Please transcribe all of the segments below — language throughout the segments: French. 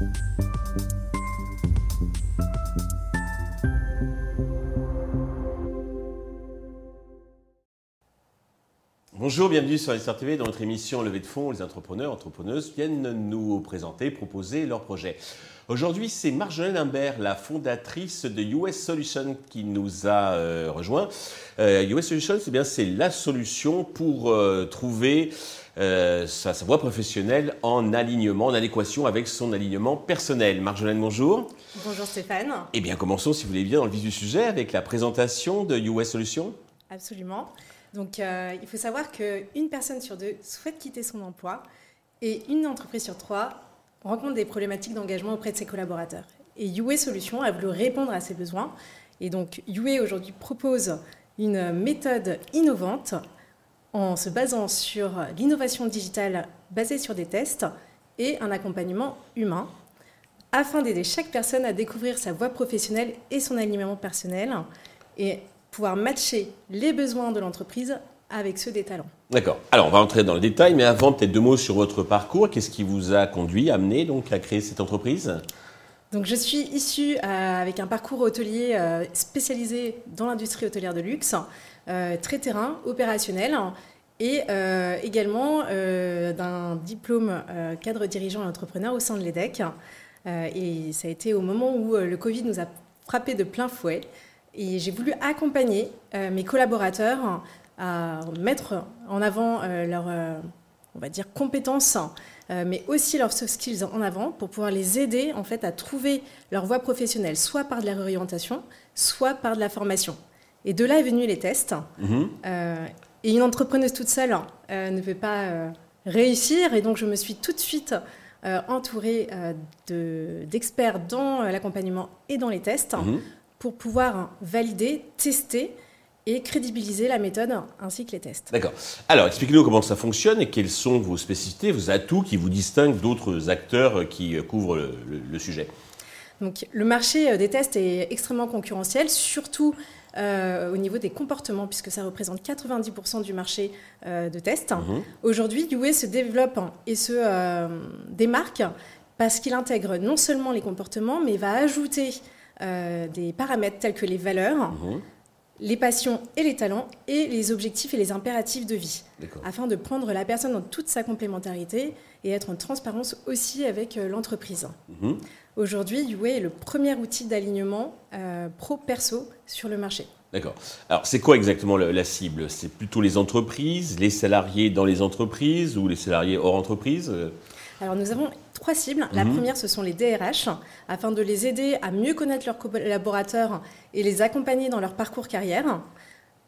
Bye. Bonjour, bienvenue sur Star TV. Dans notre émission Levée de fonds, les entrepreneurs, entrepreneuses viennent nous présenter, proposer leurs projets. Aujourd'hui, c'est Marjolaine Imbert, la fondatrice de US Solutions, qui nous a euh, rejoint. Euh, US Solutions, c'est bien, c'est la solution pour euh, trouver sa, sa, voie professionnelle en alignement, en adéquation avec son alignement personnel. Marjolaine, bonjour. Bonjour Stéphane. Eh bien, commençons, si vous voulez bien, dans le vif du sujet avec la présentation de US Solutions. Absolument. Donc, euh, il faut savoir qu'une personne sur deux souhaite quitter son emploi et une entreprise sur trois rencontre des problématiques d'engagement auprès de ses collaborateurs. Et UA Solutions a voulu répondre à ces besoins. Et donc, UA aujourd'hui propose une méthode innovante en se basant sur l'innovation digitale basée sur des tests et un accompagnement humain afin d'aider chaque personne à découvrir sa voie professionnelle et son alignement personnel pouvoir matcher les besoins de l'entreprise avec ceux des talents. D'accord. Alors, on va entrer dans le détail, mais avant, peut-être deux mots sur votre parcours. Qu'est-ce qui vous a conduit, amené donc à créer cette entreprise? Donc, je suis issue euh, avec un parcours hôtelier euh, spécialisé dans l'industrie hôtelière de luxe, euh, très terrain, opérationnel, et également d'un diplôme cadre dirigeant et entrepreneur au sein de l'EDEC. et ça a été au moment où le Covid nous a frappé de plein fouet. Et j'ai voulu accompagner euh, mes collaborateurs à mettre en avant euh, leurs, euh, on va dire, compétences, mais aussi leurs soft skills en avant pour pouvoir les aider en fait à trouver leur voie professionnelle, soit par de la réorientation, soit par de la formation. Et de là est venu les tests. Mhm. et une entrepreneuse toute seule ne peut pas réussir, et donc je me suis tout de suite entourée d'experts dans l'accompagnement et dans les tests. Mhm pour pouvoir valider, tester et crédibiliser la méthode ainsi que les tests. D'accord. Alors, expliquez-nous comment ça fonctionne et quelles sont vos spécificités, vos atouts qui vous distinguent d'autres acteurs qui couvrent le, sujet. Donc, le marché des tests est extrêmement concurrentiel, surtout euh, au niveau des comportements, puisque ça représente 90% du marché euh, de tests. Mhm. Aujourd'hui, UA se développe et se euh, démarque parce qu'il intègre non seulement les comportements, mais va ajouter euh, des paramètres tels que les valeurs, mhm. les passions et les talents, et les objectifs et les impératifs de vie, afin de prendre la personne dans toute sa complémentarité et être en transparence aussi avec euh, l'entreprise. Mhm. Aujourd'hui, UA est le premier outil d'alignement euh, pro-perso sur le marché. D'accord. Alors, c'est quoi exactement la cible? C'est plutôt les entreprises, les salariés dans les entreprises ou les salariés hors entreprise? Alors nous avons trois cibles. La mhm. première, ce sont les DRH, afin de les aider à mieux connaître leurs collaborateurs et les accompagner dans leur parcours carrière.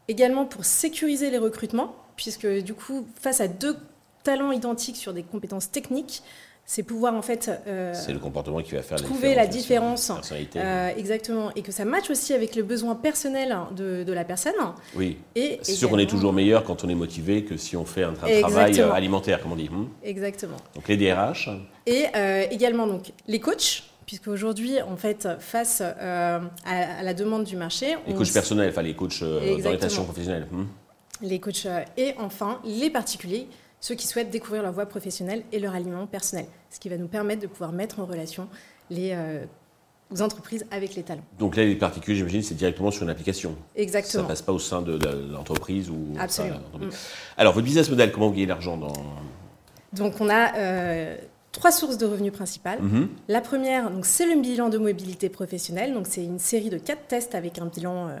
Également pour sécuriser les recrutements, puisque du coup, face à deux talents identiques sur des compétences techniques, c'est pouvoir en fait euh, c'est le comportement qui va faire trouver la différence, euh, exactement. Et que ça matche aussi avec le besoin personnel de, de la personne. Oui. Et c'est sûr qu'on est toujours meilleur quand on est motivé que si on fait un travail euh, alimentaire comme on dit. Hmm. exactement. Donc les DRH et également donc les coachs puisque aujourd'hui, en fait, face à, la demande du marché, les coachs personnels, enfin les coachs d'orientation professionnelle, hmm. les coachs et enfin les particuliers ceux qui souhaitent découvrir leur voie professionnelle et leur aliment personnel, ce qui va nous permettre de pouvoir mettre en relation les euh, entreprises avec les talents. Donc là, les particuliers, j'imagine, c'est directement sur une application. Exactement. Ça ne passe pas au sein de, l'entreprise ou. Absolument. Mm. Alors, votre business model, comment vous gagnez l'argent dans Donc, on a euh, trois sources de revenus principales. Mm-hmm. La première, donc, c'est le bilan de mobilité professionnelle. Donc, c'est une série de quatre tests avec un bilan euh,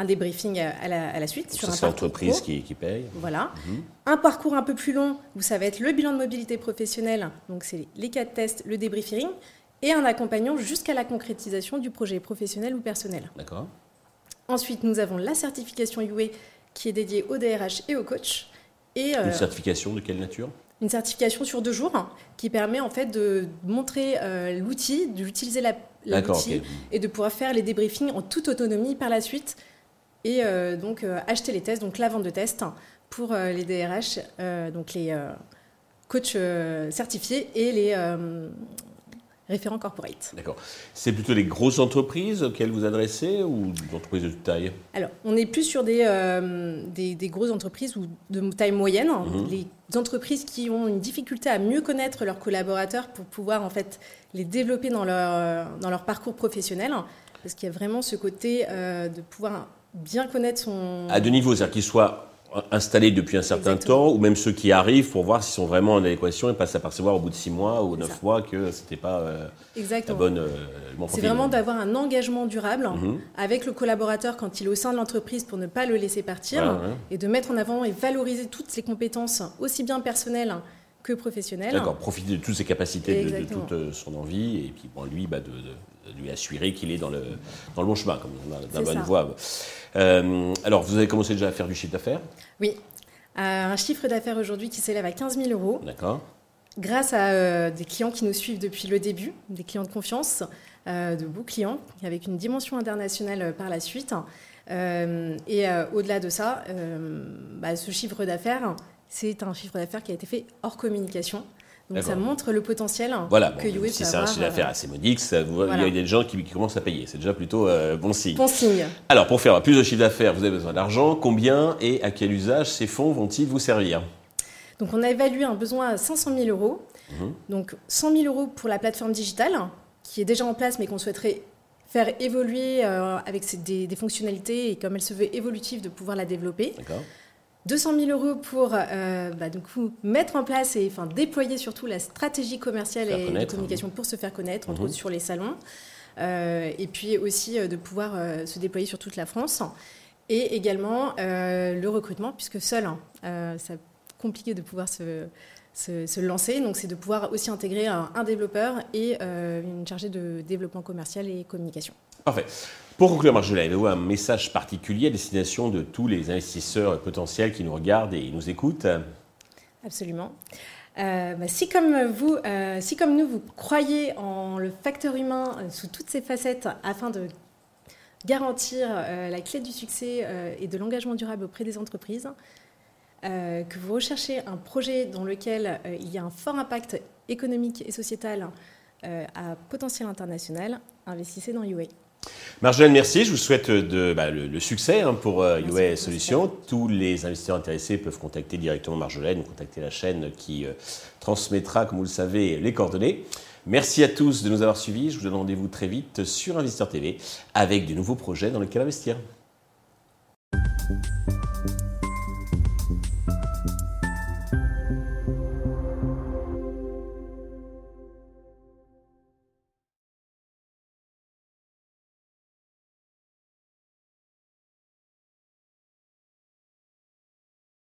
un débriefing à la, à la suite. sur c'est l'entreprise qui, qui, paye. Voilà. Mhm. Un parcours un peu plus long où ça va être le bilan de mobilité professionnelle, donc c'est les quatre tests, le débriefing, et un accompagnant jusqu'à la concrétisation du projet professionnel ou personnel. D'accord. Ensuite, nous avons la certification UA qui est dédiée au DRH et au coach. Et, euh, Une certification de quelle nature? une certification sur deux jours qui permet en fait de montrer euh, l'outil, d'utiliser l'outil et de pouvoir faire les débriefings en toute autonomie par la suite et euh, donc euh, acheter les tests, donc la vente de tests pour euh, les DRH, donc les coachs certifiés et les référent corporate. D'accord. C'est plutôt les grosses entreprises auxquelles vous adressez ou des entreprises de toute taille? Alors, on est plus sur des, des, grosses entreprises ou de taille moyenne. Mhm. Les entreprises qui ont une difficulté à mieux connaître leurs collaborateurs pour pouvoir en fait les développer dans leur, dans leur parcours professionnel. Parce qu'il y a vraiment ce côté de pouvoir bien connaître son... À deux niveaux, c'est-à-dire qu'ils soient installés depuis un certain temps, ou même ceux qui arrivent pour voir s'ils sont vraiment en adéquation et pas s'apercevoir au bout de six mois ou neuf mois que c'était pas euh, la bonne. Euh, c'est vraiment d'avoir un engagement durable mhm. avec le collaborateur quand il est au sein de l'entreprise pour ne pas le laisser partir et de mettre en avant et valoriser toutes ses compétences aussi bien personnelles que professionnelles. D'accord, profiter de toutes ses capacités, de, toute euh, son envie et puis bon, lui bah, de, lui assurer qu'il est dans le, dans le bon chemin, comme dans la bonne voie. Euh, alors, vous avez commencé déjà à faire du chiffre d'affaires? Oui. un chiffre d'affaires aujourd'hui qui s'élève à 15 000 euros. D'accord. Grâce à euh, des clients qui nous suivent depuis le début, des clients de confiance, euh, de beaux clients, avec une dimension internationale par la suite. et au-delà de ça, bah, ce chiffre d'affaires, c'est un chiffre d'affaires qui a été fait hors communication. Donc ça montre le potentiel voilà, que bon, Si c'est un chiffre d'affaires euh, assez modique, il y a des gens qui, commencent à payer. C'est déjà plutôt euh, bon signe. Bon signe. Alors pour faire plus de chiffre d'affaires, vous avez besoin d'argent. Combien et à quel usage ces fonds vont-ils vous servir? Donc on a évalué un besoin à 500 000 euros. Mhm. Donc 100 000 euros pour la plateforme digitale, qui est déjà en place mais qu'on souhaiterait faire évoluer euh, avec des, des, fonctionnalités et comme elle se veut évolutive de pouvoir la développer. D'accord. 200 000 euros pour euh, bah, du coup, mettre en place et enfin, déployer surtout la stratégie commerciale et de communication pour se faire connaître, entre mhm. autres sur les salons. Euh, et puis aussi euh, de pouvoir se déployer sur toute la France. Et également le recrutement, puisque seul, hein, c'est compliqué de pouvoir se, se, lancer. Donc c'est de pouvoir aussi intégrer un, un développeur et une chargée de développement commercial et communication. Parfait. Pour conclure, Marjorie, avez-vous un message particulier à destination de tous les investisseurs potentiels qui nous regardent et nous écoutent Absolument. Euh, bah, si, comme vous, euh, si comme nous, vous croyez en le facteur humain euh, sous toutes ses facettes afin de garantir la clé du succès et de l'engagement durable auprès des entreprises, que vous recherchez un projet dans lequel il y a un fort impact économique et sociétal à potentiel international, investissez dans UA. Marjolaine, merci. Je vous souhaite de, bah, le, succès hein, pour euh, UA Solutions. Tous les investisseurs intéressés peuvent contacter directement Marjolaine ou contacter la chaîne qui euh, transmettra, comme vous le savez, les coordonnées. Merci à tous de nous avoir suivis. Je vous donne rendez-vous très vite sur Investisseur TV avec de nouveaux projets dans lesquels investir.